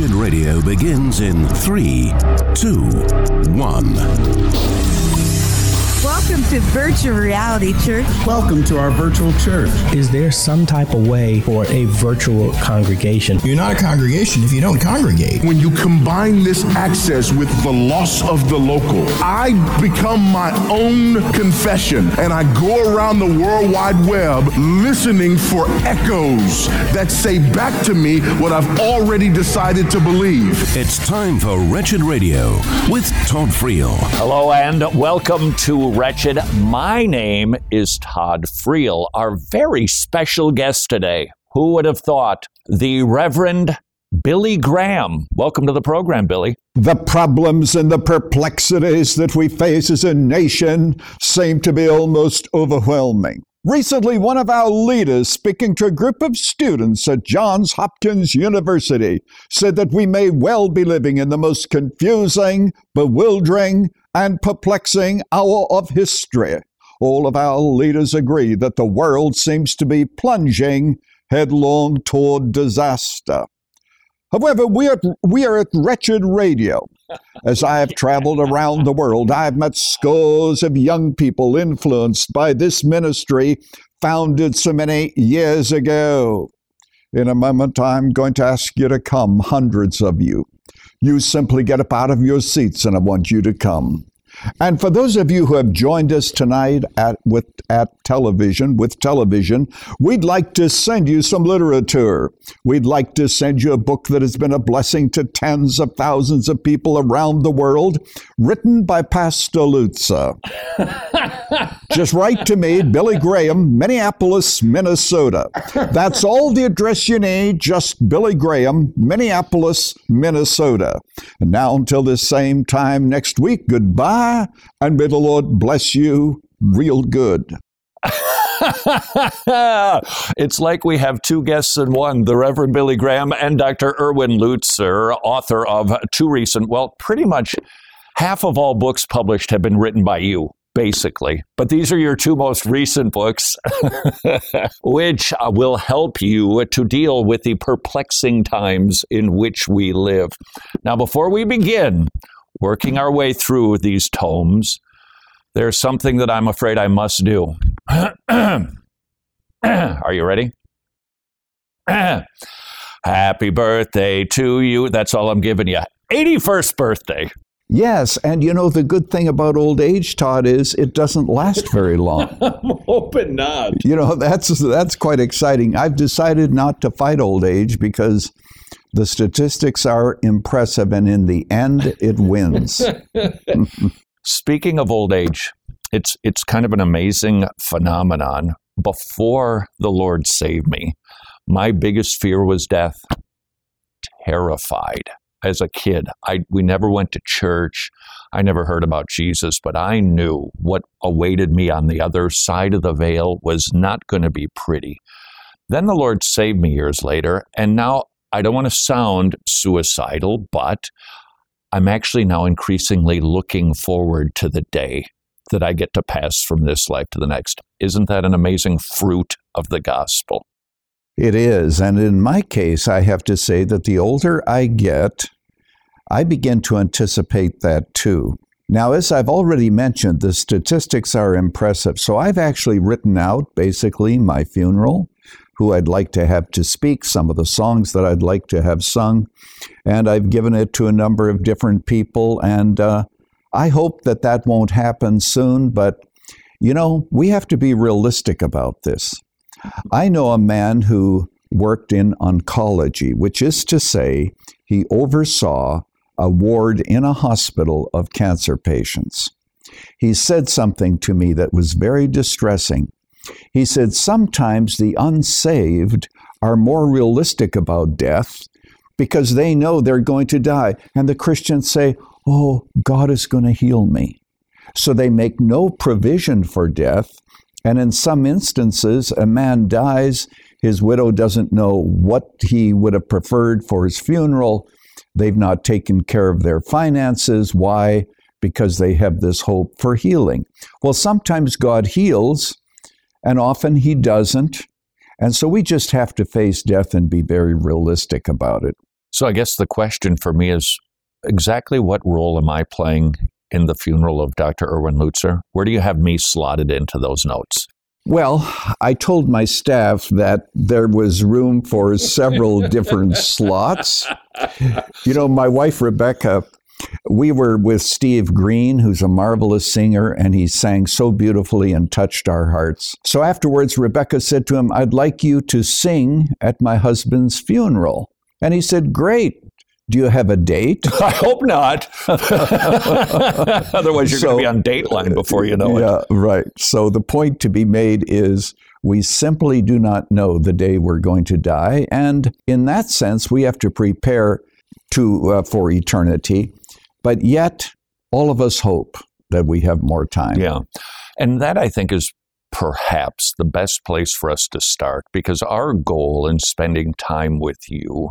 Radio begins in three, two, one. Welcome to Virtual Reality Church. Welcome to our virtual church. Is there some type of way for a virtual congregation? You're not a congregation if you don't congregate. When you combine this access with the loss of the local, I become my own confession and I go around the World Wide Web listening for echoes that say back to me what I've already decided to believe. It's time for Wretched Radio with Todd Friel. Hello and welcome to Wretched. My name is Todd Friel, our very special guest today. Who would have thought? The Reverend Billy Graham. Welcome to the program, Billy. The problems and the perplexities that we face as a nation seem to be almost overwhelming. Recently, one of our leaders, speaking to a group of students at Johns Hopkins University, said that we may well be living in the most confusing, bewildering, and perplexing hour of history. All of our leaders agree that the world seems to be plunging headlong toward disaster. However, we are, we are at Wretched Radio. As I have traveled around the world, I have met scores of young people influenced by this ministry founded so many years ago. In a moment, I'm going to ask you to come, hundreds of you. You simply get up out of your seats, and I want you to come. And for those of you who have joined us tonight at with at television with television, we'd like to send you some literature. We'd like to send you a book that has been a blessing to tens of thousands of people around the world, written by Pastor. Just write to me, Billy Graham, Minneapolis, Minnesota. That's all the address you need, just Billy Graham, Minneapolis, Minnesota. And now until this same time next week, goodbye, and may the Lord bless you real good. it's like we have two guests in one the Reverend Billy Graham and Dr. Erwin Lutzer, author of two recent, well, pretty much half of all books published have been written by you basically. But these are your two most recent books, which uh, will help you to deal with the perplexing times in which we live. Now, before we begin working our way through these tomes, there's something that I'm afraid I must do. are you ready? Happy birthday to you. That's all I'm giving you. 81st birthday. Yes, and you know the good thing about old age, Todd, is it doesn't last very long. I'm hoping not. You know that's that's quite exciting. I've decided not to fight old age because the statistics are impressive, and in the end, it wins. Speaking of old age, it's it's kind of an amazing phenomenon. Before the Lord saved me, my biggest fear was death. Terrified as a kid. I we never went to church. I never heard about Jesus, but I knew what awaited me on the other side of the veil was not going to be pretty. Then the Lord saved me years later, and now I don't want to sound suicidal, but I'm actually now increasingly looking forward to the day that I get to pass from this life to the next. Isn't that an amazing fruit of the gospel? It is. And in my case, I have to say that the older I get, I begin to anticipate that too. Now, as I've already mentioned, the statistics are impressive. So I've actually written out basically my funeral, who I'd like to have to speak, some of the songs that I'd like to have sung, and I've given it to a number of different people. And uh, I hope that that won't happen soon, but you know, we have to be realistic about this. I know a man who worked in oncology, which is to say, he oversaw a ward in a hospital of cancer patients. He said something to me that was very distressing. He said, Sometimes the unsaved are more realistic about death because they know they're going to die. And the Christians say, Oh, God is going to heal me. So they make no provision for death and in some instances, a man dies, his widow doesn't know what he would have preferred for his funeral. They've not taken care of their finances. Why? Because they have this hope for healing. Well, sometimes God heals, and often He doesn't. And so we just have to face death and be very realistic about it. So I guess the question for me is exactly what role am I playing in the funeral of Dr. Erwin Lutzer? Where do you have me slotted into those notes? Well, I told my staff that there was room for several different slots. You know, my wife, Rebecca, we were with Steve Green, who's a marvelous singer, and he sang so beautifully and touched our hearts. So afterwards, Rebecca said to him, I'd like you to sing at my husband's funeral. And he said, Great. Do you have a date? I hope not. Otherwise, you're So- going to be on Dateline before you know it. yeah, right. So the point to be made is we simply do not know the day we're going to die, and in that sense, we have to prepare to uh, for eternity. But yet, all of us hope that we have more time. Yeah. And that I think is perhaps the best place for us to start because our goal in spending time with you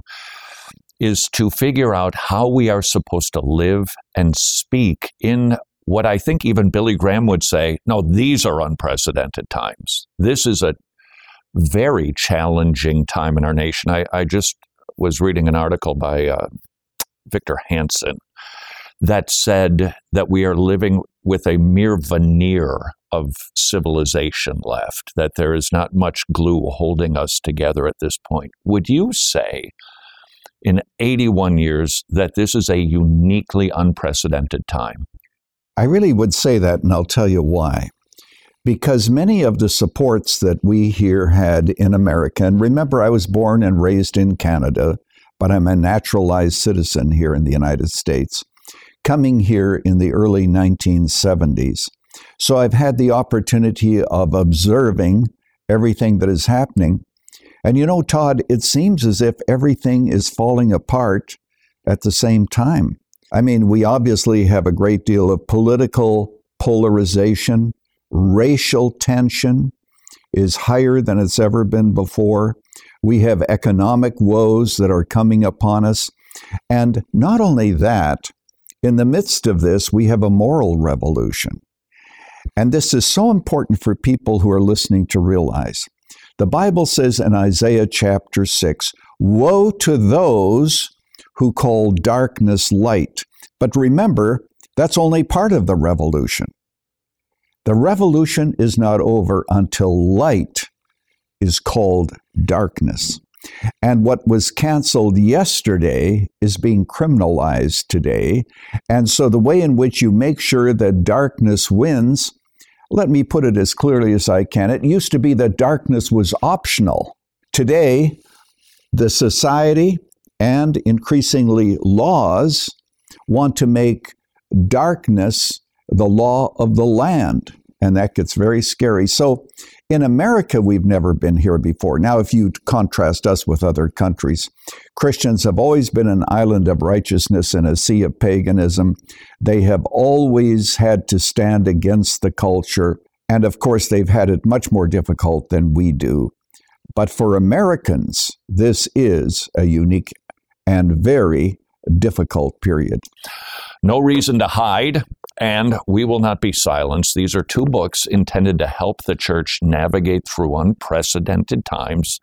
is to figure out how we are supposed to live and speak in what I think even Billy Graham would say no, these are unprecedented times. This is a very challenging time in our nation. I, I just was reading an article by uh, Victor Hanson that said that we are living with a mere veneer of civilization left, that there is not much glue holding us together at this point. Would you say, in 81 years, that this is a uniquely unprecedented time? I really would say that, and I'll tell you why. Because many of the supports that we here had in America, and remember, I was born and raised in Canada, but I'm a naturalized citizen here in the United States, coming here in the early 1970s. So I've had the opportunity of observing everything that is happening. And you know, Todd, it seems as if everything is falling apart at the same time. I mean, we obviously have a great deal of political polarization, racial tension is higher than it's ever been before. We have economic woes that are coming upon us. And not only that, in the midst of this, we have a moral revolution. And this is so important for people who are listening to realize. The Bible says in Isaiah chapter 6 Woe to those who call darkness light. But remember, that's only part of the revolution. The revolution is not over until light is called darkness. And what was canceled yesterday is being criminalized today. And so the way in which you make sure that darkness wins, let me put it as clearly as I can. It used to be that darkness was optional. Today, the society and increasingly laws want to make darkness the law of the land. And that gets very scary. So in America, we've never been here before. Now, if you contrast us with other countries, Christians have always been an island of righteousness in a sea of paganism. They have always had to stand against the culture. And of course, they've had it much more difficult than we do. But for Americans, this is a unique and very difficult period. No reason to hide, and we will not be silenced. These are two books intended to help the church navigate through unprecedented times.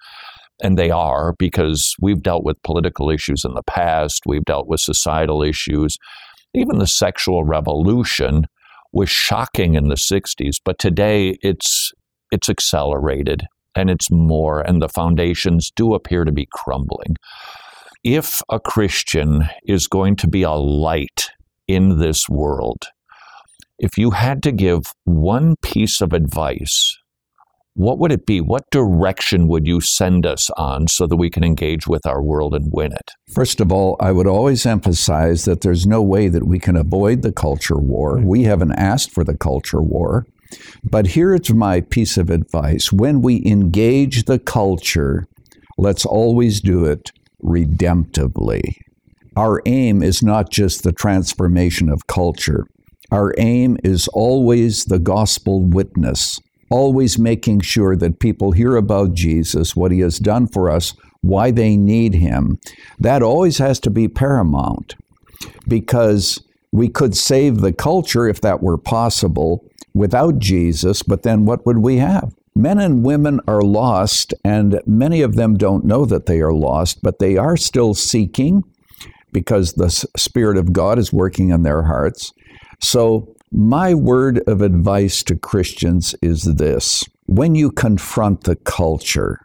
And they are because we've dealt with political issues in the past, we've dealt with societal issues. Even the sexual revolution was shocking in the 60s, but today it's it's accelerated and it's more and the foundations do appear to be crumbling. If a Christian is going to be a light in this world, if you had to give one piece of advice, what would it be? What direction would you send us on so that we can engage with our world and win it? First of all, I would always emphasize that there's no way that we can avoid the culture war. Mm-hmm. We haven't asked for the culture war. But here's my piece of advice when we engage the culture, let's always do it redemptively. Our aim is not just the transformation of culture, our aim is always the gospel witness, always making sure that people hear about Jesus, what he has done for us, why they need him. That always has to be paramount because we could save the culture if that were possible without Jesus, but then what would we have? Men and women are lost, and many of them don't know that they are lost, but they are still seeking because the Spirit of God is working in their hearts. So, my word of advice to Christians is this when you confront the culture,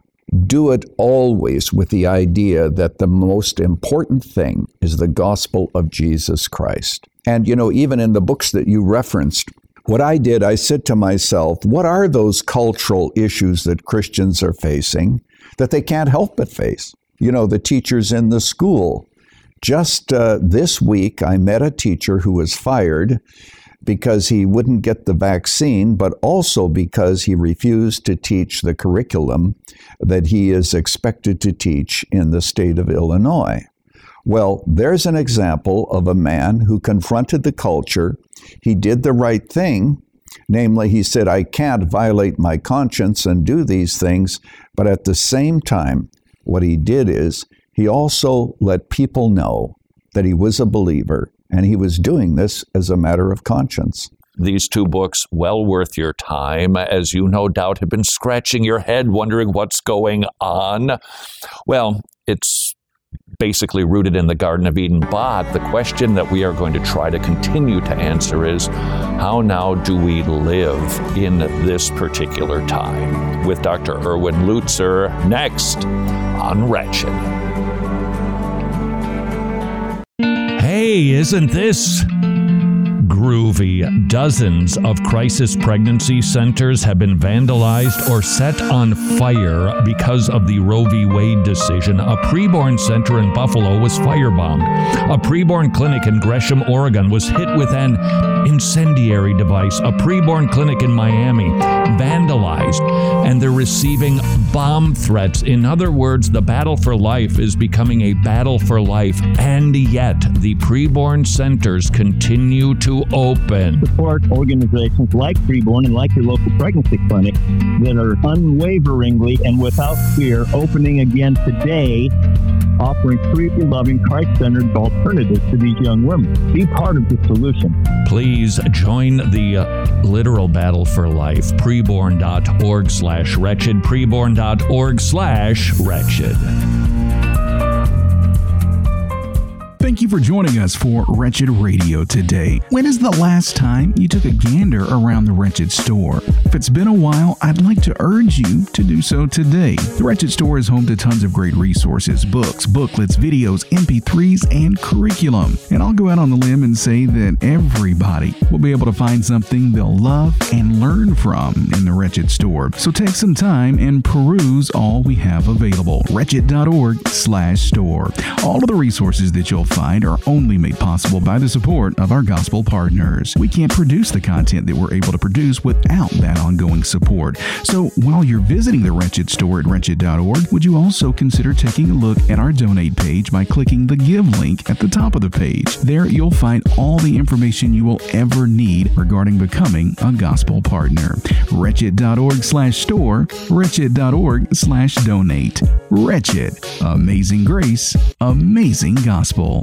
do it always with the idea that the most important thing is the gospel of Jesus Christ. And, you know, even in the books that you referenced, what I did, I said to myself, what are those cultural issues that Christians are facing that they can't help but face? You know, the teachers in the school. Just uh, this week, I met a teacher who was fired because he wouldn't get the vaccine, but also because he refused to teach the curriculum that he is expected to teach in the state of Illinois. Well, there's an example of a man who confronted the culture. He did the right thing. Namely, he said, I can't violate my conscience and do these things. But at the same time, what he did is he also let people know that he was a believer and he was doing this as a matter of conscience. These two books, well worth your time, as you no doubt have been scratching your head wondering what's going on. Well, it's basically rooted in the Garden of Eden. But the question that we are going to try to continue to answer is how now do we live in this particular time? With Dr. Erwin Lutzer next on Wretched. Hey, isn't this groovy? Dozens of crisis pregnancy centers have been vandalized or set on fire because of the Roe v. Wade decision. A preborn center in Buffalo was firebombed. A preborn clinic in Gresham, Oregon was hit with an incendiary device. A preborn clinic in Miami vandalized, and they're receiving bomb threats. In other words, the battle for life is becoming a battle for life, and yet the preborn centers continue to open. Support organizations like Preborn and like your local pregnancy clinic that are unwaveringly and without fear opening again today offering free, loving, Christ centered alternatives to these young women. Be part of the solution. Please join the uh, literal battle for life. Preborn.org slash wretched. Preborn.org slash wretched. Thank you for joining us for Wretched Radio today. When is the last time you took a gander around the Wretched store? If it's been a while, I'd like to urge you to do so today. The Wretched store is home to tons of great resources books, booklets, videos, MP3s, and curriculum. And I'll go out on the limb and say that everybody will be able to find something they'll love and learn from in the Wretched store. So take some time and peruse all we have available. Wretched.org slash store. All of the resources that you'll find are only made possible by the support of our gospel partners. We can't produce the content that we're able to produce without that ongoing support. So while you're visiting the Wretched store at wretched.org, would you also consider taking a look at our donate page by clicking the give link at the top of the page? There you'll find all the information you will ever need regarding becoming a gospel partner. Wretched.org slash store, wretched.org slash donate. Wretched. Amazing grace, amazing gospel.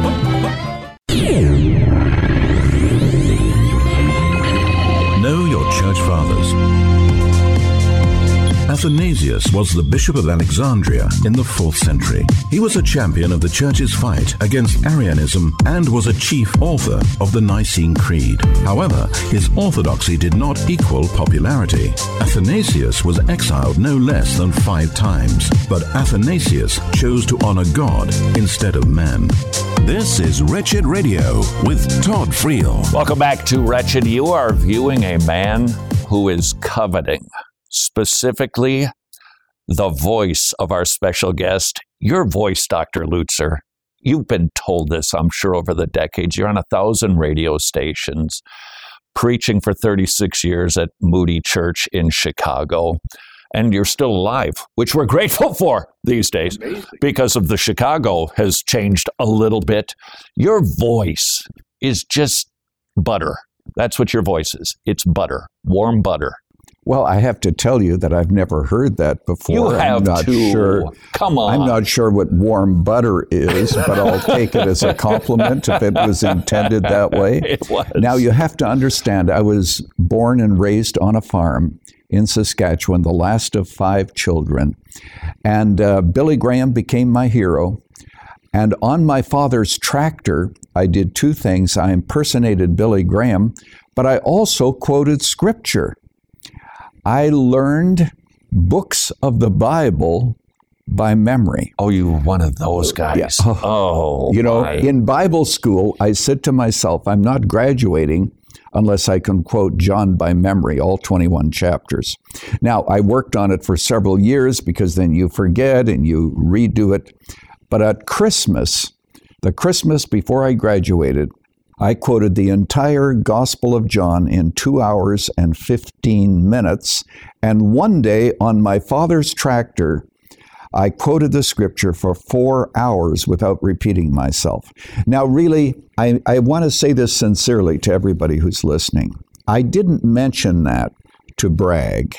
Athanasius was the Bishop of Alexandria in the 4th century. He was a champion of the Church's fight against Arianism and was a chief author of the Nicene Creed. However, his orthodoxy did not equal popularity. Athanasius was exiled no less than five times, but Athanasius chose to honor God instead of men. This is Wretched Radio with Todd Friel. Welcome back to Wretched. You are viewing a man who is coveting, specifically the voice of our special guest. Your voice, Dr. Lutzer. You've been told this, I'm sure, over the decades. You're on a thousand radio stations, preaching for 36 years at Moody Church in Chicago and you're still alive, which we're grateful for these days Amazing. because of the Chicago has changed a little bit. Your voice is just butter. That's what your voice is. It's butter, warm butter. Well, I have to tell you that I've never heard that before. You have I'm not to. sure. Come on. I'm not sure what warm butter is, but I'll take it as a compliment if it was intended that way. It was. Now you have to understand, I was born and raised on a farm in Saskatchewan, the last of five children, and uh, Billy Graham became my hero. And on my father's tractor, I did two things. I impersonated Billy Graham, but I also quoted scripture. I learned books of the Bible by memory. Oh, you one of those guys. Yeah. Oh, you know, my. in Bible school, I said to myself, I'm not graduating unless I can quote John by memory, all 21 chapters. Now, I worked on it for several years because then you forget and you redo it. But at Christmas, the Christmas before I graduated, I quoted the entire Gospel of John in two hours and 15 minutes. And one day on my father's tractor, I quoted the scripture for four hours without repeating myself. Now, really, I, I want to say this sincerely to everybody who's listening. I didn't mention that to brag.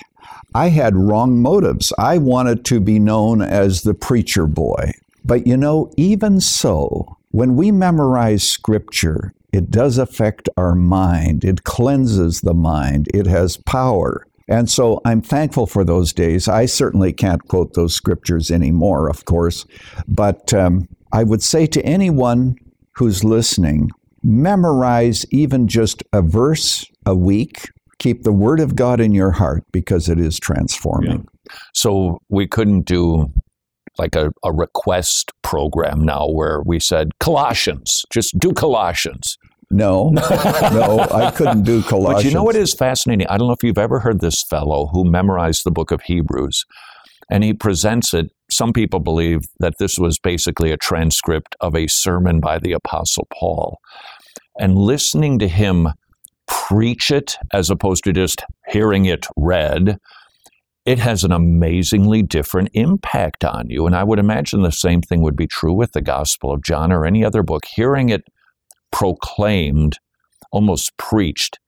I had wrong motives. I wanted to be known as the preacher boy. But you know, even so, when we memorize scripture, it does affect our mind. It cleanses the mind. It has power. And so I'm thankful for those days. I certainly can't quote those scriptures anymore, of course. But um, I would say to anyone who's listening, memorize even just a verse a week. Keep the Word of God in your heart because it is transforming. So we couldn't do like a, a request program now where we said Colossians, just do Colossians. No, no, I couldn't do Colossians. But you know what is fascinating? I don't know if you've ever heard this fellow who memorized the book of Hebrews, and he presents it. Some people believe that this was basically a transcript of a sermon by the Apostle Paul. And listening to him preach it as opposed to just hearing it read, it has an amazingly different impact on you. And I would imagine the same thing would be true with the Gospel of John or any other book. Hearing it proclaimed, almost preached,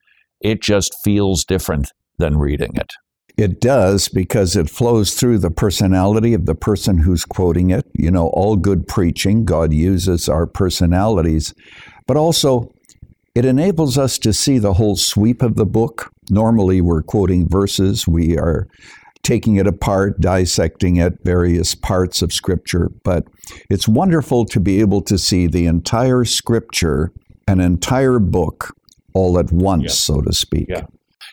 it just feels different than reading it. It does because it flows through the personality of the person who's quoting it. You know, all good preaching, God uses our personalities, but also it enables us to see the whole sweep of the book. Normally, we're quoting verses, we are taking it apart, dissecting it, various parts of Scripture, but it's wonderful to be able to see the entire Scripture, an entire book, all at once, yeah. so to speak. Yeah.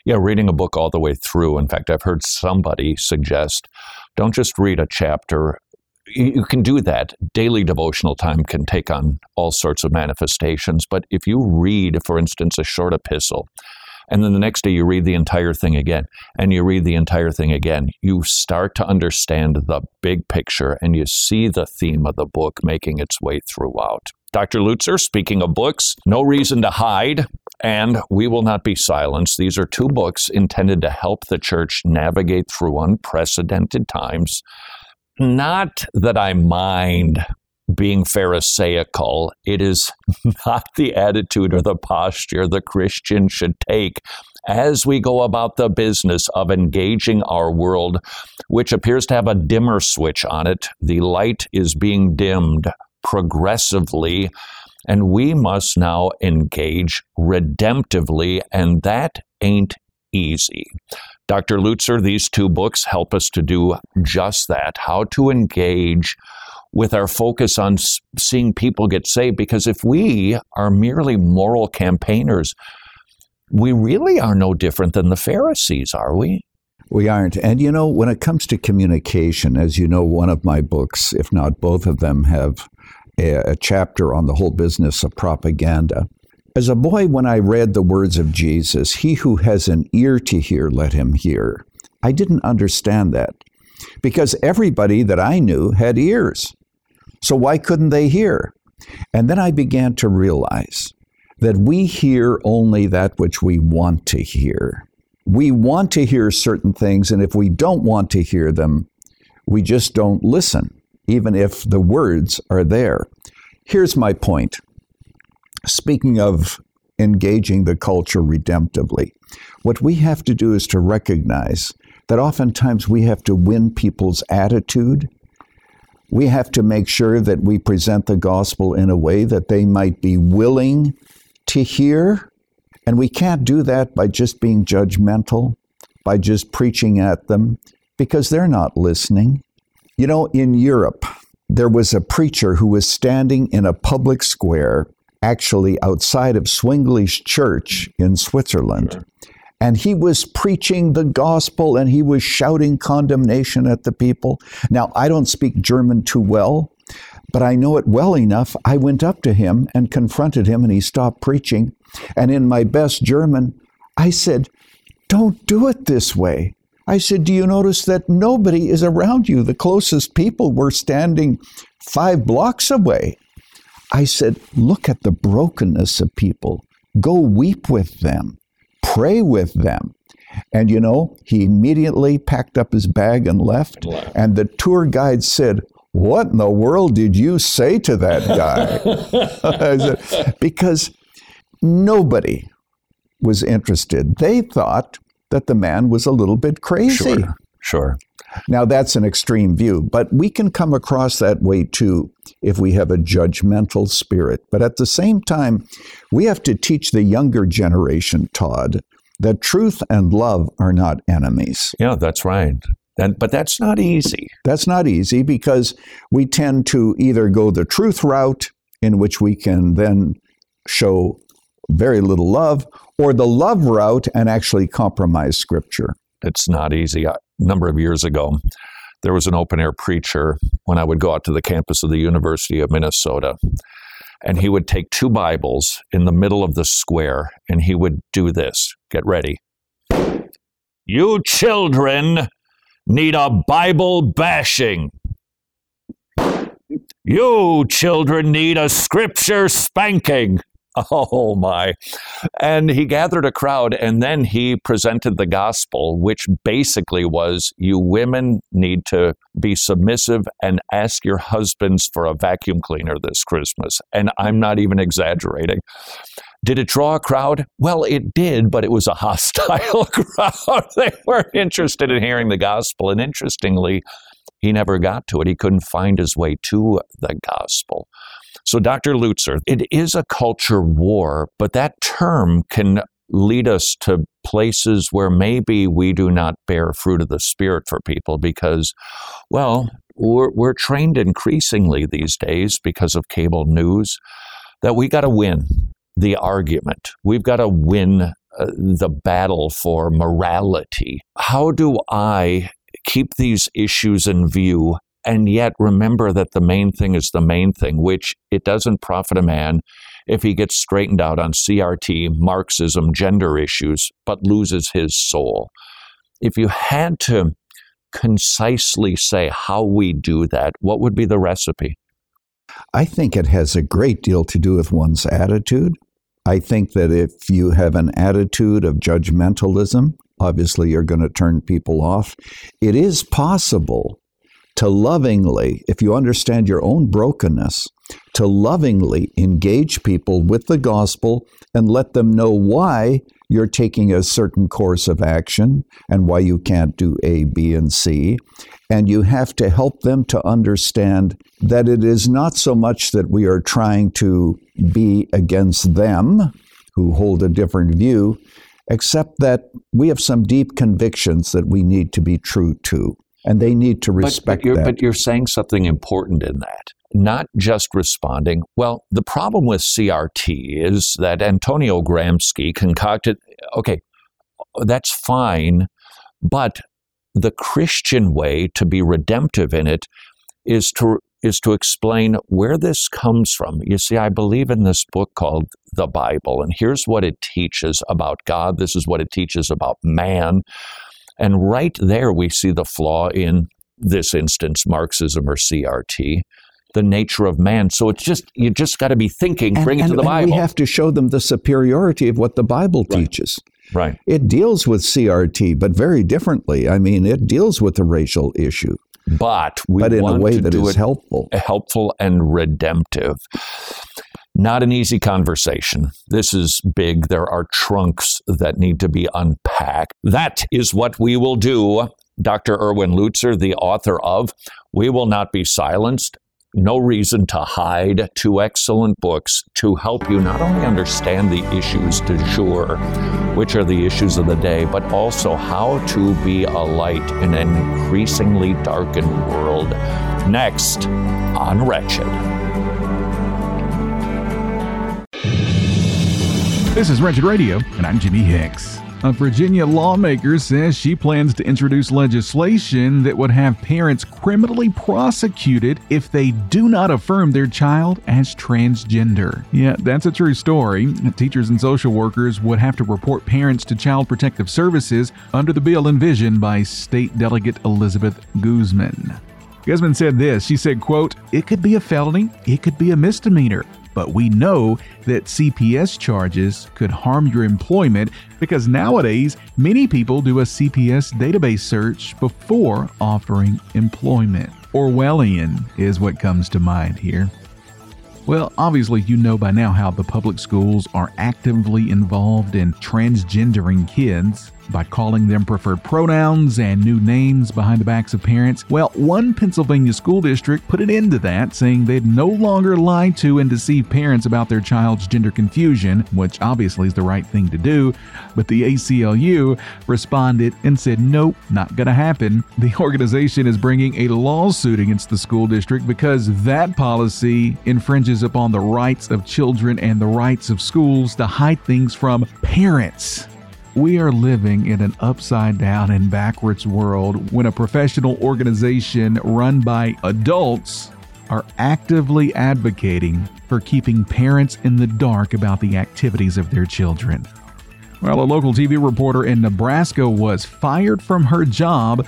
Yeah, reading a book all the way through. In fact, I've heard somebody suggest don't just read a chapter. You can do that. Daily devotional time can take on all sorts of manifestations. But if you read, for instance, a short epistle, and then the next day you read the entire thing again, and you read the entire thing again, you start to understand the big picture and you see the theme of the book making its way throughout. Dr. Lutzer, speaking of books, No Reason to Hide and We Will Not Be Silenced. These are two books intended to help the church navigate through unprecedented times. Not that I mind being Pharisaical. It is not the attitude or the posture the Christian should take as we go about the business of engaging our world, which appears to have a dimmer switch on it. The light is being dimmed progressively, and we must now engage redemptively, and that ain't easy. Dr. Lutzer, these two books help us to do just that how to engage with our focus on seeing people get saved. Because if we are merely moral campaigners, we really are no different than the Pharisees, are we? We aren't. And you know, when it comes to communication, as you know, one of my books, if not both of them, have a, a chapter on the whole business of propaganda. As a boy, when I read the words of Jesus, He who has an ear to hear, let him hear, I didn't understand that because everybody that I knew had ears. So why couldn't they hear? And then I began to realize that we hear only that which we want to hear. We want to hear certain things, and if we don't want to hear them, we just don't listen, even if the words are there. Here's my point Speaking of engaging the culture redemptively, what we have to do is to recognize that oftentimes we have to win people's attitude. We have to make sure that we present the gospel in a way that they might be willing to hear. And we can't do that by just being judgmental, by just preaching at them, because they're not listening. You know, in Europe, there was a preacher who was standing in a public square actually outside of Zwingli's church in Switzerland. Sure. And he was preaching the gospel and he was shouting condemnation at the people. Now, I don't speak German too well, but I know it well enough. I went up to him and confronted him, and he stopped preaching. And in my best German, I said, Don't do it this way. I said, Do you notice that nobody is around you? The closest people were standing five blocks away. I said, Look at the brokenness of people. Go weep with them, pray with them. And you know, he immediately packed up his bag and left. And the tour guide said, What in the world did you say to that guy? said, because nobody was interested. They thought that the man was a little bit crazy. Sure. Sure. Now, that's an extreme view, but we can come across that way too if we have a judgmental spirit. But at the same time, we have to teach the younger generation, Todd, that truth and love are not enemies. Yeah, that's right. And, but that's not easy. That's not easy because we tend to either go the truth route, in which we can then show very little love, or the love route and actually compromise Scripture. It's not easy. A number of years ago, there was an open air preacher when I would go out to the campus of the University of Minnesota. And he would take two Bibles in the middle of the square and he would do this. Get ready. You children need a Bible bashing. You children need a scripture spanking. Oh my. And he gathered a crowd and then he presented the gospel, which basically was you women need to be submissive and ask your husbands for a vacuum cleaner this Christmas. And I'm not even exaggerating. Did it draw a crowd? Well, it did, but it was a hostile crowd. they weren't interested in hearing the gospel. And interestingly, he never got to it. He couldn't find his way to the gospel. So, Dr. Lutzer, it is a culture war, but that term can lead us to places where maybe we do not bear fruit of the Spirit for people because, well, we're, we're trained increasingly these days because of cable news that we got to win the argument. We've got to win uh, the battle for morality. How do I keep these issues in view and yet remember that the main thing is the main thing, which it doesn't profit a man if he gets straightened out on CRT, Marxism, gender issues, but loses his soul. If you had to concisely say how we do that, what would be the recipe? I think it has a great deal to do with one's attitude. I think that if you have an attitude of judgmentalism, obviously you're going to turn people off. It is possible to lovingly, if you understand your own brokenness, to lovingly engage people with the gospel and let them know why you're taking a certain course of action and why you can't do A, B, and C. And you have to help them to understand that it is not so much that we are trying to be against them who hold a different view, except that we have some deep convictions that we need to be true to, and they need to respect but, but you're, that. But you're saying something important in that. Not just responding. Well, the problem with CRT is that Antonio Gramsci concocted, okay, that's fine, but the Christian way to be redemptive in it is to is to explain where this comes from. You see, I believe in this book called the Bible, and here's what it teaches about God. This is what it teaches about man. And right there, we see the flaw in this instance, Marxism or CRT, the nature of man. So it's just, you just got to be thinking, and, bring it and, to the Bible. we have to show them the superiority of what the Bible right. teaches. Right. It deals with CRT, but very differently. I mean, it deals with the racial issue but we but in want a way that is helpful, helpful and redemptive. Not an easy conversation. This is big. There are trunks that need to be unpacked. That is what we will do. Dr. Erwin Lutzer, the author of We Will Not Be Silenced no Reason to Hide, two excellent books to help you not only understand the issues du jour, which are the issues of the day, but also how to be a light in an increasingly darkened world. Next on Wretched. This is Wretched Radio, and I'm Jimmy Hicks. A Virginia lawmaker says she plans to introduce legislation that would have parents criminally prosecuted if they do not affirm their child as transgender. Yeah, that's a true story. Teachers and social workers would have to report parents to Child Protective Services under the bill envisioned by State Delegate Elizabeth Guzman. Guzman said this. She said, quote, It could be a felony, it could be a misdemeanor but we know that CPS charges could harm your employment because nowadays many people do a CPS database search before offering employment. Orwellian is what comes to mind here. Well, obviously, you know by now how the public schools are actively involved in transgendering kids by calling them preferred pronouns and new names behind the backs of parents. Well, one Pennsylvania school district put an end to that, saying they'd no longer lie to and deceive parents about their child's gender confusion, which obviously is the right thing to do. But the ACLU responded and said, nope, not gonna happen. The organization is bringing a lawsuit against the school district because that policy infringes upon the rights of children and the rights of schools to hide things from parents. We are living in an upside down and backwards world when a professional organization run by adults are actively advocating for keeping parents in the dark about the activities of their children. Well, a local TV reporter in Nebraska was fired from her job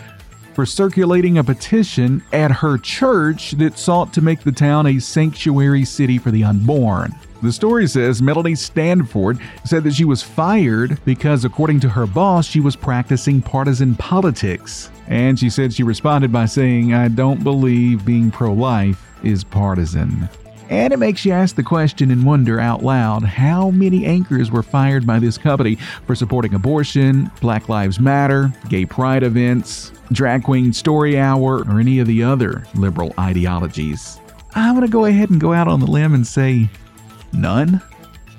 for circulating a petition at her church that sought to make the town a sanctuary city for the unborn. The story says Melanie Stanford said that she was fired because, according to her boss, she was practicing partisan politics. And she said she responded by saying, I don't believe being pro life is partisan. And it makes you ask the question and wonder out loud how many anchors were fired by this company for supporting abortion, Black Lives Matter, gay pride events, drag queen story hour, or any of the other liberal ideologies. I'm going to go ahead and go out on the limb and say None?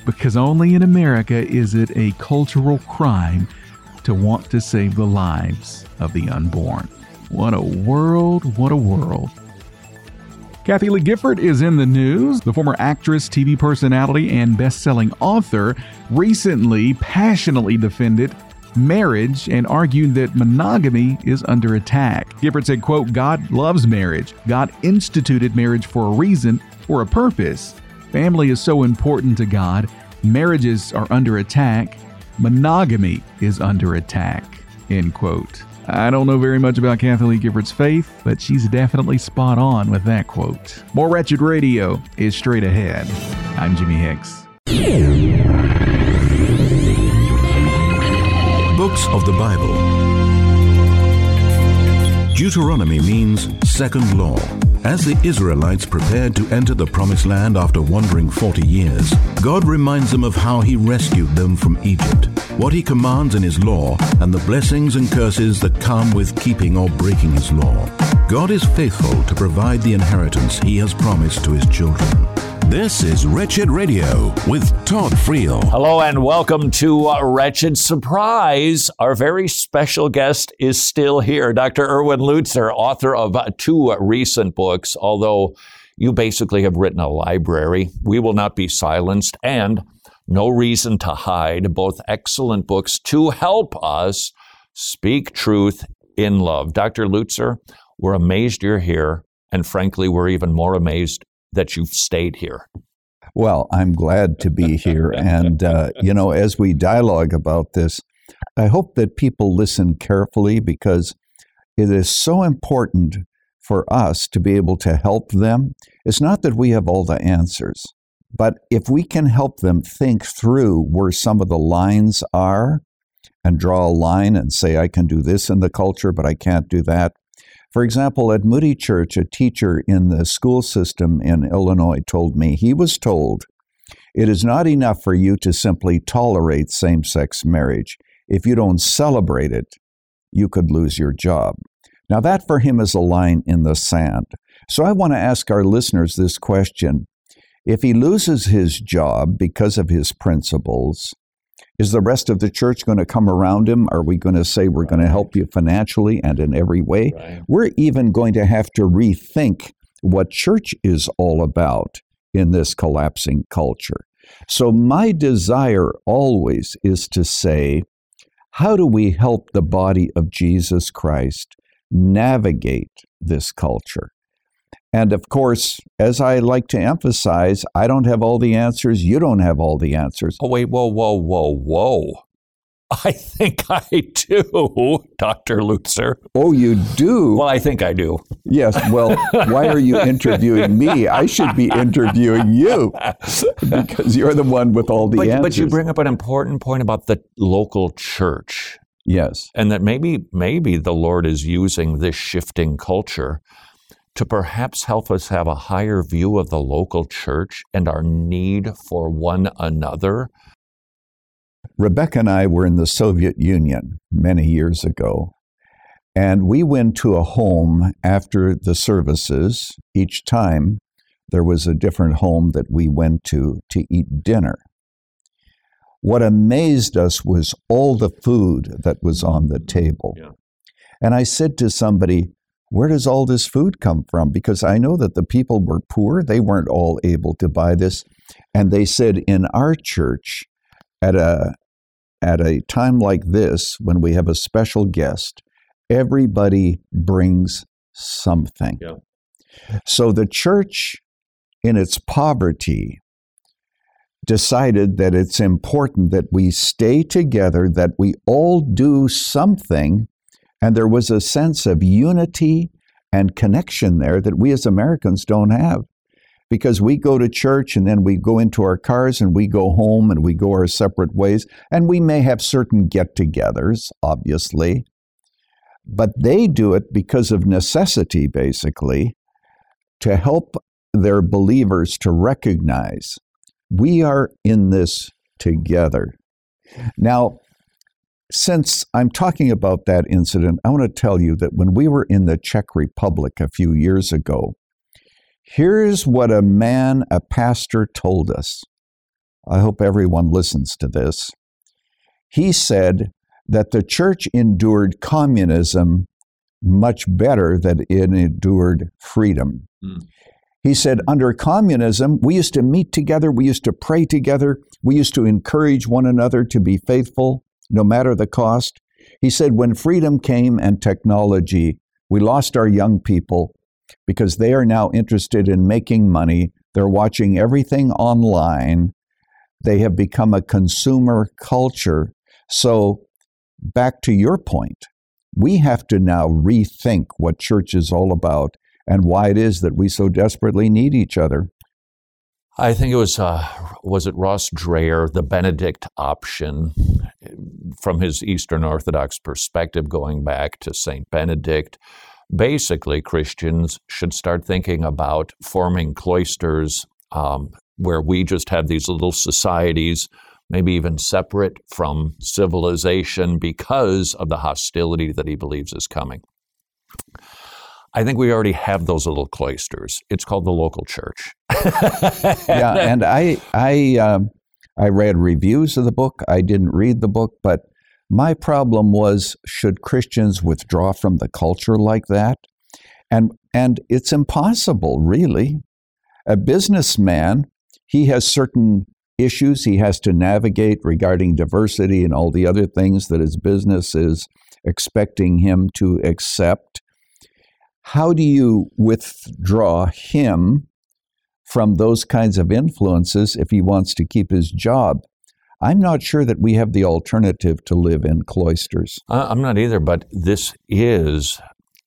Because only in America is it a cultural crime to want to save the lives of the unborn. What a world, what a world. Kathie Lee Gifford is in the news. The former actress, TV personality, and best selling author recently passionately defended marriage and argued that monogamy is under attack. Gifford said, quote, God loves marriage. God instituted marriage for a reason, for a purpose. Family is so important to God. Marriages are under attack. Monogamy is under attack. End quote. I don't know very much about Kathie Lee Gifford's faith, but she's definitely spot on with that quote. More Wretched Radio is straight ahead. I'm Jimmy Hicks. Of the Bible. Deuteronomy means second law. As the Israelites prepared to enter the Promised Land after wandering 40 years, God reminds them of how He rescued them from Egypt, what He commands in His law, and the blessings and curses that come with keeping or breaking His law. God is faithful to provide the inheritance He has promised to His children. This is Wretched Radio with Todd Friel. Hello and welcome to uh, Wretched Surprise. Our very special guest is still here, Dr. Erwin Lutzer, author of uh, two recent books. Although you basically have written a library, We Will Not Be Silenced and No Reason to Hide, both excellent books to help us speak truth in love. Dr. Lutzer, we're amazed you're here, and frankly, we're even more amazed that you've stayed here. Well, I'm glad to be here. And, uh, you know, as we dialogue about this, I hope that people listen carefully because it is so important for us to be able to help them. It's not that we have all the answers, but if we can help them think through where some of the lines are and draw a line and say, I can do this in the culture, but I can't do that, for example, at Moody Church, a teacher in the school system in Illinois told me he was told it is not enough for you to simply tolerate same sex marriage. If you don't celebrate it, you could lose your job. Now, that for him is a line in the sand. So I want to ask our listeners this question. If he loses his job because of his principles, is the rest of the church going to come around him? Are we going to say we're going to help you financially and in every way? Right. We're even going to have to rethink what church is all about in this collapsing culture. So, my desire always is to say, how do we help the body of Jesus Christ navigate this culture? And of course, as I like to emphasize, I don't have all the answers. You don't have all the answers. Oh, wait, whoa, whoa, whoa, whoa. I think I do, Dr. Lutzer. Oh, you do? Well, I think I do. Yes. Well, why are you interviewing me? I should be interviewing you because you're the one with all the but, answers. But you bring up an important point about the local church. Yes. And that maybe maybe the Lord is using this shifting culture to perhaps help us have a higher view of the local church and our need for one another? Rebecca and I were in the Soviet Union many years ago, and we went to a home after the services. Each time there was a different home that we went to to eat dinner. What amazed us was all the food that was on the table. Yeah. And I said to somebody, where does all this food come from? Because I know that the people were poor. They weren't all able to buy this. And they said, in our church, at a, at a time like this, when we have a special guest, everybody brings something. Yeah. So the church, in its poverty, decided that it's important that we stay together, that we all do something and there was a sense of unity and connection there that we as Americans don't have. Because we go to church and then we go into our cars and we go home and we go our separate ways. And we may have certain get togethers, obviously. But they do it because of necessity, basically, to help their believers to recognize we are in this together. Now, since I'm talking about that incident, I want to tell you that when we were in the Czech Republic a few years ago, here's what a man, a pastor, told us. I hope everyone listens to this. He said that the church endured communism much better than it endured freedom. Mm. He said, under communism, we used to meet together, we used to pray together, we used to encourage one another to be faithful no matter the cost. He said, when freedom came and technology, we lost our young people because they are now interested in making money. They're watching everything online. They have become a consumer culture. So, back to your point, we have to now rethink what church is all about and why it is that we so desperately need each other. I think it was uh, was it Ross Dreher, the Benedict option, from his Eastern Orthodox perspective, going back to Saint Benedict. Basically, Christians should start thinking about forming cloisters um, where we just have these little societies, maybe even separate from civilization because of the hostility that he believes is coming. I think we already have those little cloisters. It's called the local church. yeah, and I I um, I read reviews of the book. I didn't read the book, but my problem was should Christians withdraw from the culture like that? And and it's impossible, really. A businessman, he has certain issues he has to navigate regarding diversity and all the other things that his business is expecting him to accept. How do you withdraw him from those kinds of influences if he wants to keep his job? I'm not sure that we have the alternative to live in cloisters. Uh, I'm not either, but this is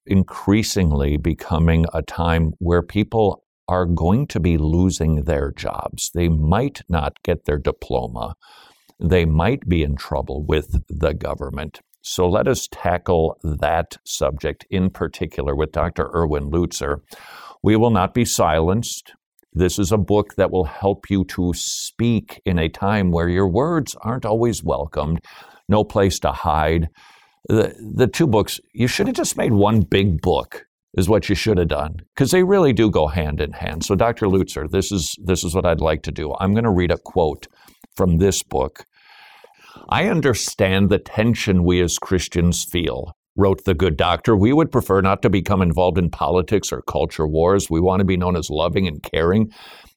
increasingly becoming a time where people are going to be losing their jobs. They might not get their diploma. They might be in trouble with the government. So let us tackle that subject in particular with Dr. Erwin Lutzer. We will not be silenced. This is a book that will help you to speak in a time where your words aren't always welcomed, no place to hide. The, the two books, you should have just made one big book is what you should have done because they really do go hand in hand. So, Dr. Lutzer, this is this is what I'd like to do. I'm going to read a quote from this book. I understand the tension we as Christians feel wrote the good doctor, we would prefer not to become involved in politics or culture wars. We want to be known as loving and caring.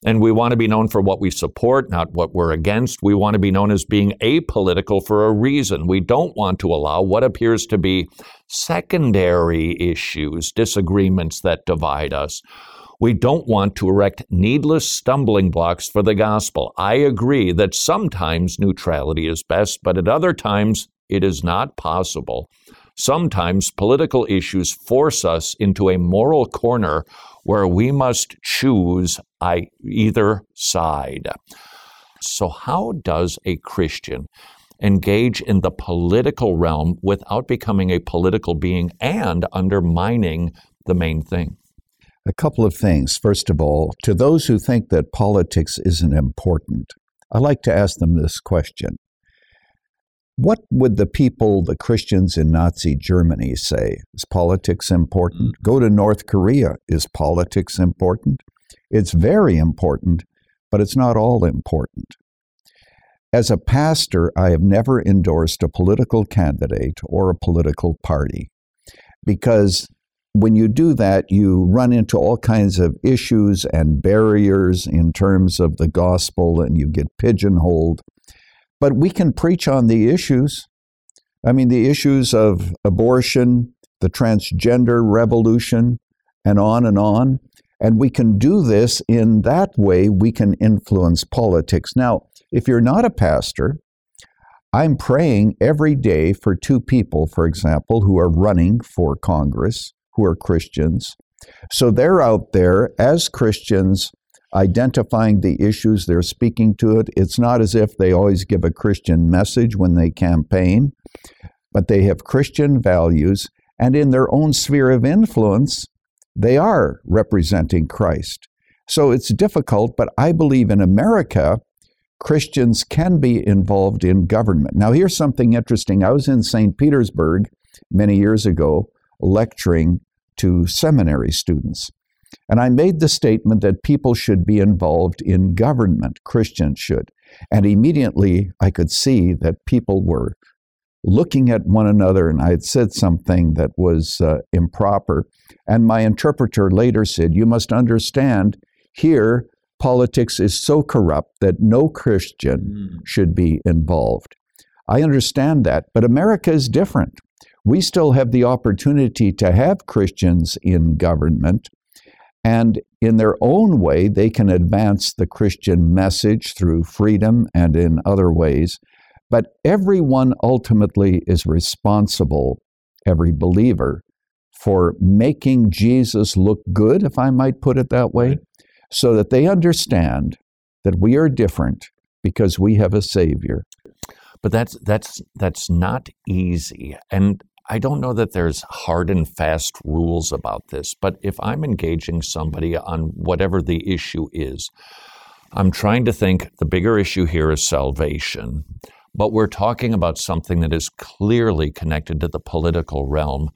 And we want to be known for what we support, not what we're against. We want to be known as being apolitical for a reason. We don't want to allow what appears to be secondary issues, disagreements that divide us. We don't want to erect needless stumbling blocks for the gospel. I agree that sometimes neutrality is best, but at other times it is not possible. Sometimes political issues force us into a moral corner where we must choose either side. So, how does a Christian engage in the political realm without becoming a political being and undermining the main thing? A couple of things. First of all, to those who think that politics isn't important, I like to ask them this question what would the people, the Christians in Nazi Germany, say? Is politics important? Mm-hmm. Go to North Korea. Is politics important? It's very important, but it's not all important. As a pastor, I have never endorsed a political candidate or a political party because when you do that, you run into all kinds of issues and barriers in terms of the gospel and you get pigeonholed. But we can preach on the issues. I mean, the issues of abortion, the transgender revolution, and on and on. And we can do this in that way, we can influence politics. Now, if you're not a pastor, I'm praying every day for two people, for example, who are running for Congress, who are Christians. So they're out there as Christians identifying the issues they're speaking to it. It's not as if they always give a Christian message when they campaign, but they have Christian values, and in their own sphere of influence, they are representing Christ. So it's difficult, but I believe in America, Christians can be involved in government. Now, here's something interesting. I was in St. Petersburg many years ago lecturing to seminary students. And I made the statement that people should be involved in government, Christians should. And immediately I could see that people were looking at one another, and I had said something that was uh, improper. And my interpreter later said, You must understand, here, politics is so corrupt that no Christian mm. should be involved. I understand that, but America is different. We still have the opportunity to have Christians in government, and in their own way, they can advance the Christian message through freedom and in other ways. But everyone ultimately is responsible, every believer, for making Jesus look good, if I might put it that way, so that they understand that we are different because we have a Savior. But that's that's that's not easy. And I don't know that there's hard and fast rules about this, but if I'm engaging somebody on whatever the issue is, I'm trying to think the bigger issue here is salvation, but we're talking about something that is clearly connected to the political realm.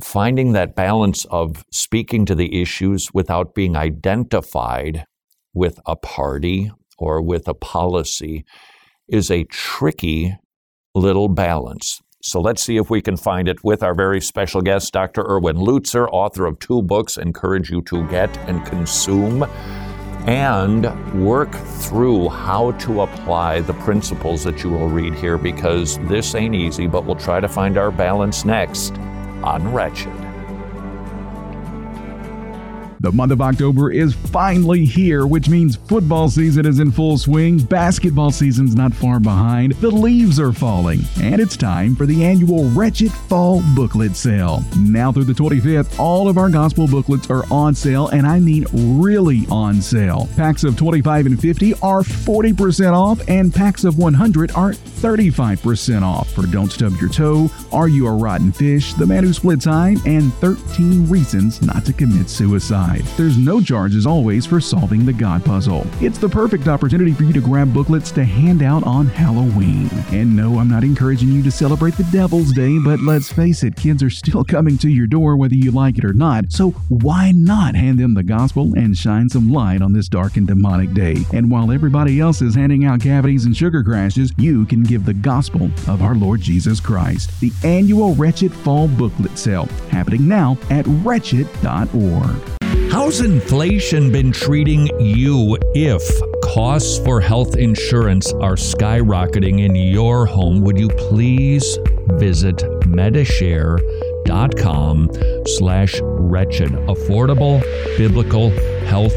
finding that balance of speaking to the issues without being identified with a party or with a policy is a tricky little balance. So let's see if we can find it with our very special guest, Dr. Erwin Lutzer, author of two books, encourage you to get and consume, and work through how to apply the principles that you will read here because this ain't easy, but we'll try to find our balance next on Wretched. The month of October is finally here, which means football season is in full swing, basketball season's not far behind, the leaves are falling, and it's time for the annual Wretched Fall Booklet Sale. Now through the 25th, all of our gospel booklets are on sale, and I mean really on sale. Packs of 25 and 50 are 40% off, and packs of 100 are 35% off for Don't Stub Your Toe, Are You a Rotten Fish, The Man Who Split Time, and 13 Reasons Not to Commit Suicide. There's no charge, as always for solving the God puzzle. It's the perfect opportunity for you to grab booklets to hand out on Halloween. And no, I'm not encouraging you to celebrate the Devil's Day, but let's face it, kids are still coming to your door whether you like it or not. So why not hand them the gospel and shine some light on this dark and demonic day? And while everybody else is handing out cavities and sugar crashes, you can give the gospel of our Lord Jesus Christ. The annual Wretched Fall Booklet Sale happening now at wretched.org. How's inflation been treating you if costs for health insurance are skyrocketing in your home? Would you please visit medishare.com slash wretched affordable biblical health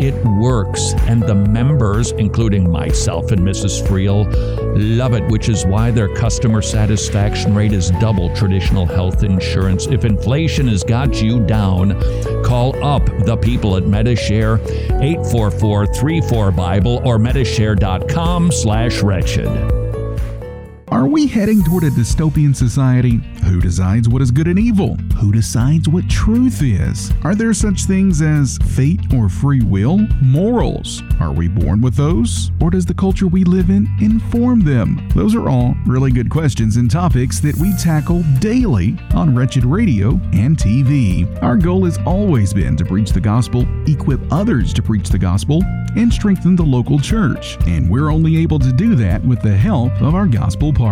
It works, and the members, including myself and Mrs. Friel, love it, which is why their customer satisfaction rate is double traditional health insurance. If inflation has got you down, call up the people at Medishare 844-34 Bible or medishare.com slash wretched. Are we heading toward a dystopian society? Who decides what is good and evil? Who decides what truth is? Are there such things as fate or free will? Morals. Are we born with those? Or does the culture we live in inform them? Those are all really good questions and topics that we tackle daily on Wretched Radio and TV. Our goal has always been to preach the gospel, equip others to preach the gospel, and strengthen the local church. And we're only able to do that with the help of our gospel partners.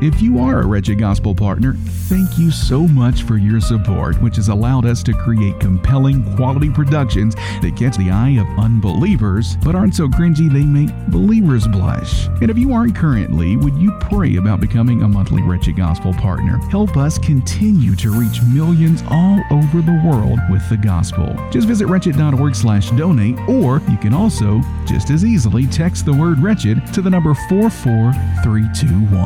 If you are a Wretched Gospel partner, thank you so much for your support, which has allowed us to create compelling quality productions that catch the eye of unbelievers, but aren't so cringy they make believers blush. And if you aren't currently, would you pray about becoming a monthly Wretched Gospel partner? Help us continue to reach millions all over the world with the gospel. Just visit wretched.org slash donate, or you can also just as easily text the word wretched to the number 44321.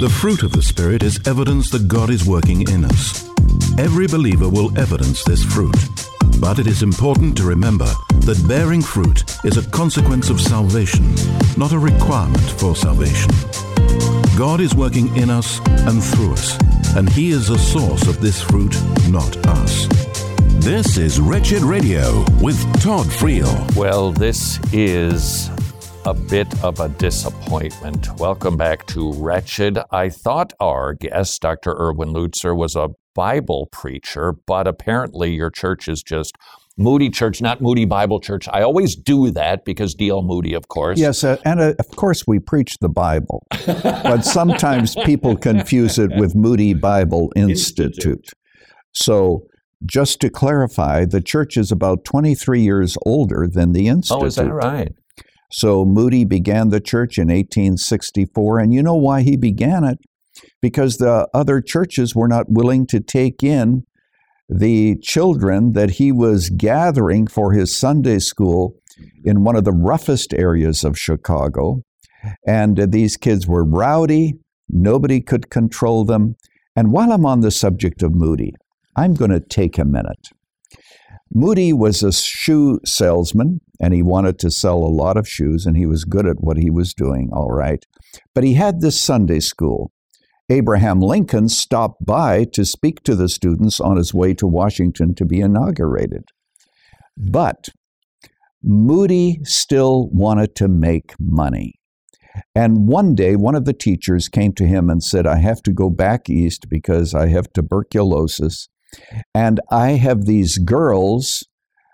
The fruit of the Spirit is evidence that God is working in us. Every believer will evidence this fruit. But it is important to remember that bearing fruit is a consequence of salvation, not a requirement for salvation. God is working in us and through us and He is the source of this fruit, not us. This is Wretched Radio with Todd Friel. Well, this is a bit of a disappointment. Welcome back to Wretched. I thought our guest, Dr. Erwin Lutzer, was a Bible preacher, but apparently your church is just Moody Church, not Moody Bible Church. I always do that because D.L. Moody, of course. Yes, uh, and uh, of course we preach the Bible, but sometimes people confuse it with Moody Bible Institute. So, just to clarify, the church is about 23 years older than the Institute. Oh, is that right? So, Moody began the church in 1864, and you know why he began it? Because the other churches were not willing to take in the children that he was gathering for his Sunday school in one of the roughest areas of Chicago. And these kids were rowdy, nobody could control them. And while I'm on the subject of Moody, I'm going to take a minute. Moody was a shoe salesman and he wanted to sell a lot of shoes and he was good at what he was doing, all right. But he had this Sunday school Abraham Lincoln stopped by to speak to the students on his way to Washington to be inaugurated. But Moody still wanted to make money. And one day, one of the teachers came to him and said, I have to go back east because I have tuberculosis. And I have these girls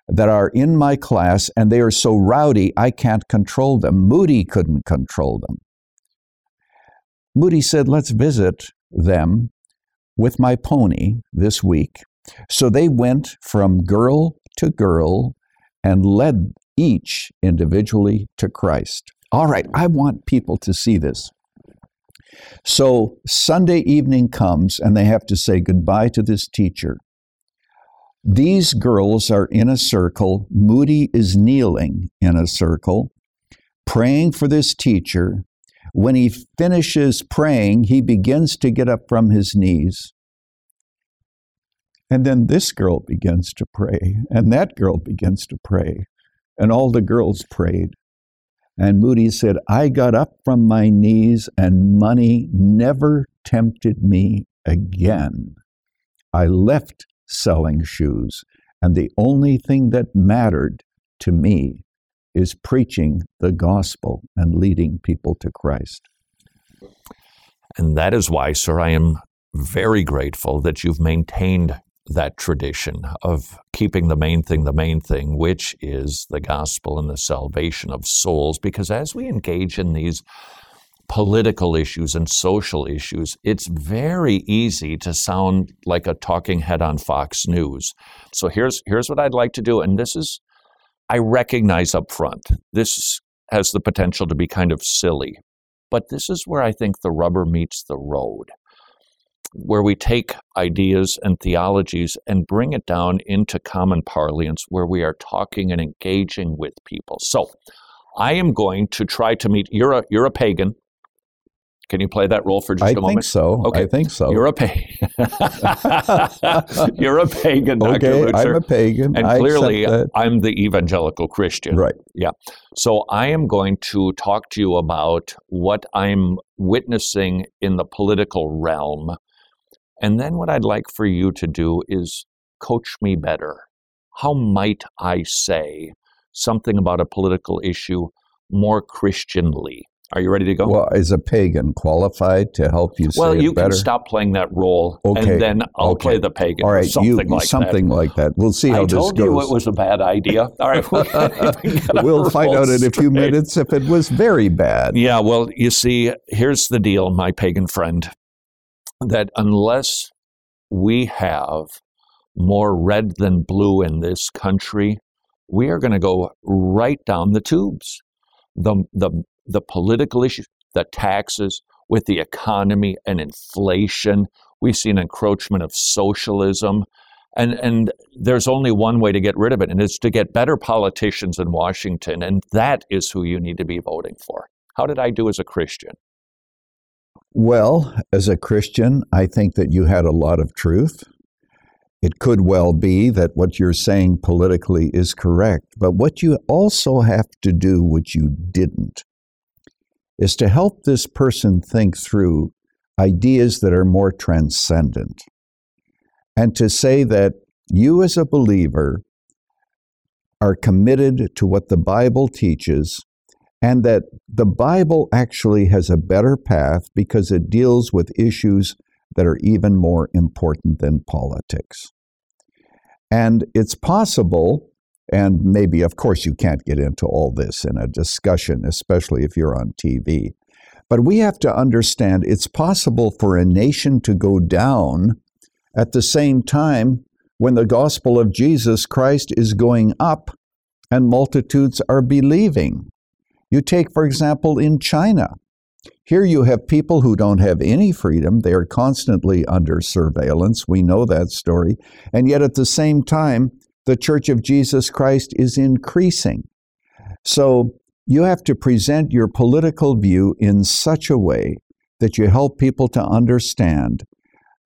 that are in my class, and they are so rowdy, I can't control them. Moody couldn't control them. Moody said, Let's visit them with my pony this week. So they went from girl to girl and led each individually to Christ. All right, I want people to see this. So Sunday evening comes and they have to say goodbye to this teacher. These girls are in a circle. Moody is kneeling in a circle, praying for this teacher when he finishes praying, he begins to get up from his knees. And then this girl begins to pray, and that girl begins to pray, and all the girls prayed. And Moody said, I got up from my knees, and money never tempted me again. I left selling shoes, and the only thing that mattered to me is preaching the gospel and leading people to Christ. And that is why, sir, I am very grateful that you've maintained that tradition of keeping the main thing the main thing, which is the gospel and the salvation of souls. Because as we engage in these political issues and social issues, it's very easy to sound like a talking head on Fox News. So here's here's what I'd like to do, and this is I recognize up front this has the potential to be kind of silly, but this is where I think the rubber meets the road, where we take ideas and theologies and bring it down into common parlance where we are talking and engaging with people. So I am going to try to meet, you're a, you're a pagan. Can you play that role for just I a moment? I think so. Okay. I think so. You're a pagan. You're a pagan, Dr. Okay, Lutzer. I'm a pagan. And I clearly. Uh, I'm the evangelical Christian. Right. Yeah. So I am going to talk to you about what I'm witnessing in the political realm. And then what I'd like for you to do is coach me better. How might I say something about a political issue more Christianly? Are you ready to go? Well, is a pagan qualified to help you say Well, you can stop playing that role, Okay. and then I'll Okay. play the pagan. All right, something you like something that. like that. We'll see how I this told you it was a bad idea. All right, we'll, we'll find out in a few minutes if it was very bad. Yeah, well, you see, here's the deal, my pagan friend, that unless we have more red than blue in this country, we are going to go right down the tubes. The, the, the political issues, the taxes, with the economy and inflation, we see an encroachment of socialism. And, and there's only one way to get rid of it, and it's to get better politicians in Washington. And that is who you need to be voting for. How did I do as a Christian? Well, as a Christian, I think that you had a lot of truth. It could well be that what you're saying politically is correct, but what you also have to do, which you didn't, is to help this person think through ideas that are more transcendent. And to say that you, as a believer, are committed to what the Bible teaches, and that the Bible actually has a better path because it deals with issues that are even more important than politics. And it's possible, and maybe, of course, you can't get into all this in a discussion, especially if you're on TV. But we have to understand it's possible for a nation to go down at the same time when the gospel of Jesus Christ is going up and multitudes are believing. You take, for example, in China. Here you have people who don't have any freedom. They are constantly under surveillance. We know that story. And yet at the same time, the Church of Jesus Christ is increasing. So you have to present your political view in such a way that you help people to understand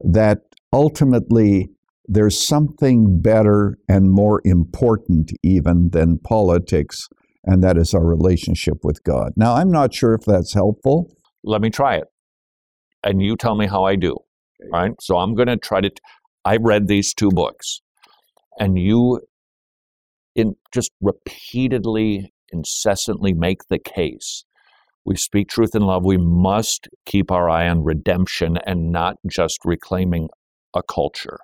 that ultimately there's something better and more important even than politics, and that is our relationship with God. Now, I'm not sure if that's helpful. Let me try it. And you tell me how I do. Right? So I'm going to try to. T- I read these two books, and you in just repeatedly, incessantly make the case. We speak truth in love. We must keep our eye on redemption and not just reclaiming a culture.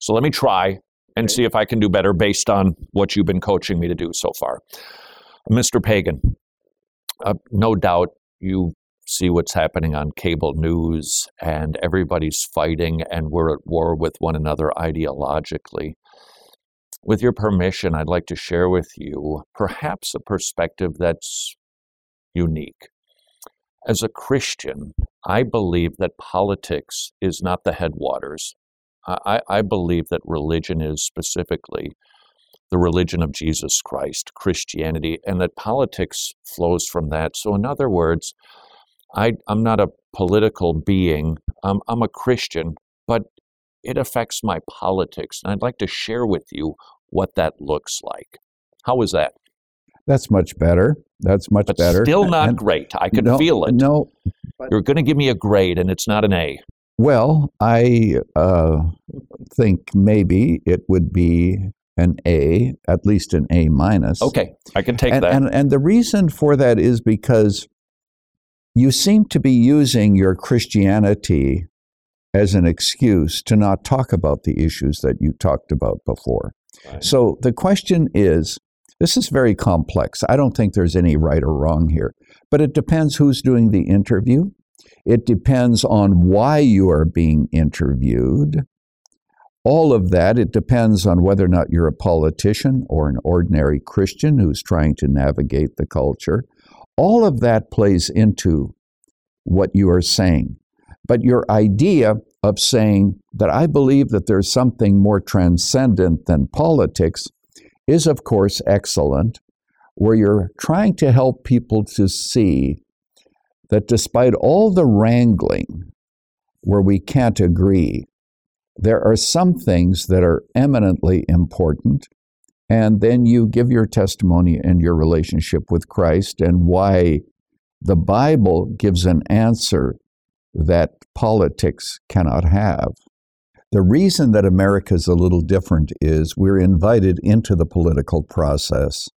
So let me try and see if I can do better based on what you've been coaching me to do so far. Mr. Pagan, uh, no doubt you see what's happening on cable news and everybody's fighting and we're at war with one another ideologically. With your permission, I'd like to share with you perhaps a perspective that's unique. As a Christian, I believe that politics is not the headwaters I, I believe that religion is specifically the religion of Jesus Christ, Christianity, and that politics flows from that. So, in other words, I, am not a political being, I'm, I'm a Christian, but it affects my politics. And I'd like to share with you what that looks like. How is that? That's much better. That's much but better. Still not and, great. I can no, feel it. No. You're going to give me a grade, and it's not an A. Well, I uh, think maybe it would be an A, at least an A minus. Okay, I can take and, that. And, and the reason for that is because you seem to be using your Christianity as an excuse to not talk about the issues that you talked about before. Right. So the question is this is very complex. I don't think there's any right or wrong here, but it depends who's doing the interview. It depends on why you are being interviewed. All of that, it depends on whether or not you're a politician or an ordinary Christian who's trying to navigate the culture. All of that plays into what you are saying. But your idea of saying that I believe that there's something more transcendent than politics is, of course, excellent, where you're trying to help people to see that despite all the wrangling where we can't agree, there are some things that are eminently important. And then you give your testimony and your relationship with Christ and why the Bible gives an answer that politics cannot have. The reason that America is a little different is we're invited into the political process.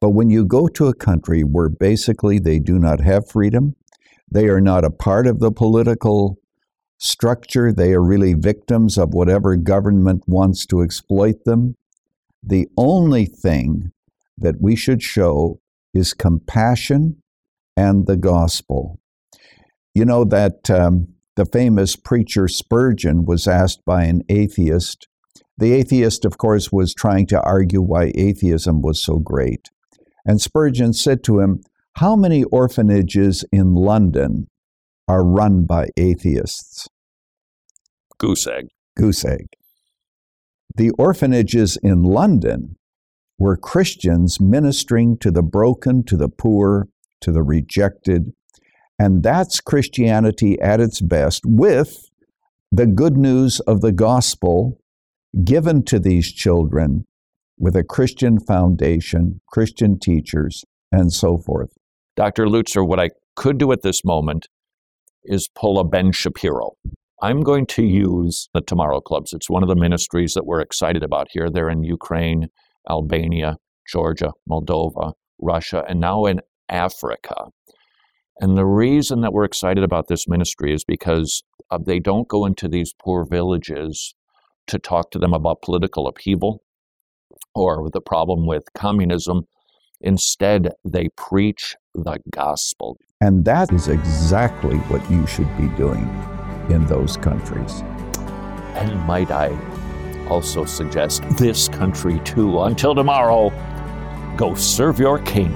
But when you go to a country where basically they do not have freedom, they are not a part of the political structure. They are really victims of whatever government wants to exploit them. The only thing that we should show is compassion and the gospel. You know that um, the famous preacher Spurgeon was asked by an atheist. The atheist, of course, was trying to argue why atheism was so great. And Spurgeon said to him, how many orphanages in London are run by atheists? Goose egg. Goose egg. The orphanages in London were Christians ministering to the broken, to the poor, to the rejected. And that's Christianity at its best, with the good news of the gospel given to these children with a Christian foundation, Christian teachers, and so forth. Dr. Lutzer, what I could do at this moment is pull a Ben Shapiro. I'm going to use the Tomorrow Clubs. It's one of the ministries that we're excited about here. They're in Ukraine, Albania, Georgia, Moldova, Russia, and now in Africa. And the reason that we're excited about this ministry is because uh, they don't go into these poor villages to talk to them about political upheaval or the problem with communism. Instead, they preach the gospel. And that is exactly what you should be doing in those countries. And might I also suggest this country too? Until tomorrow, go serve your king.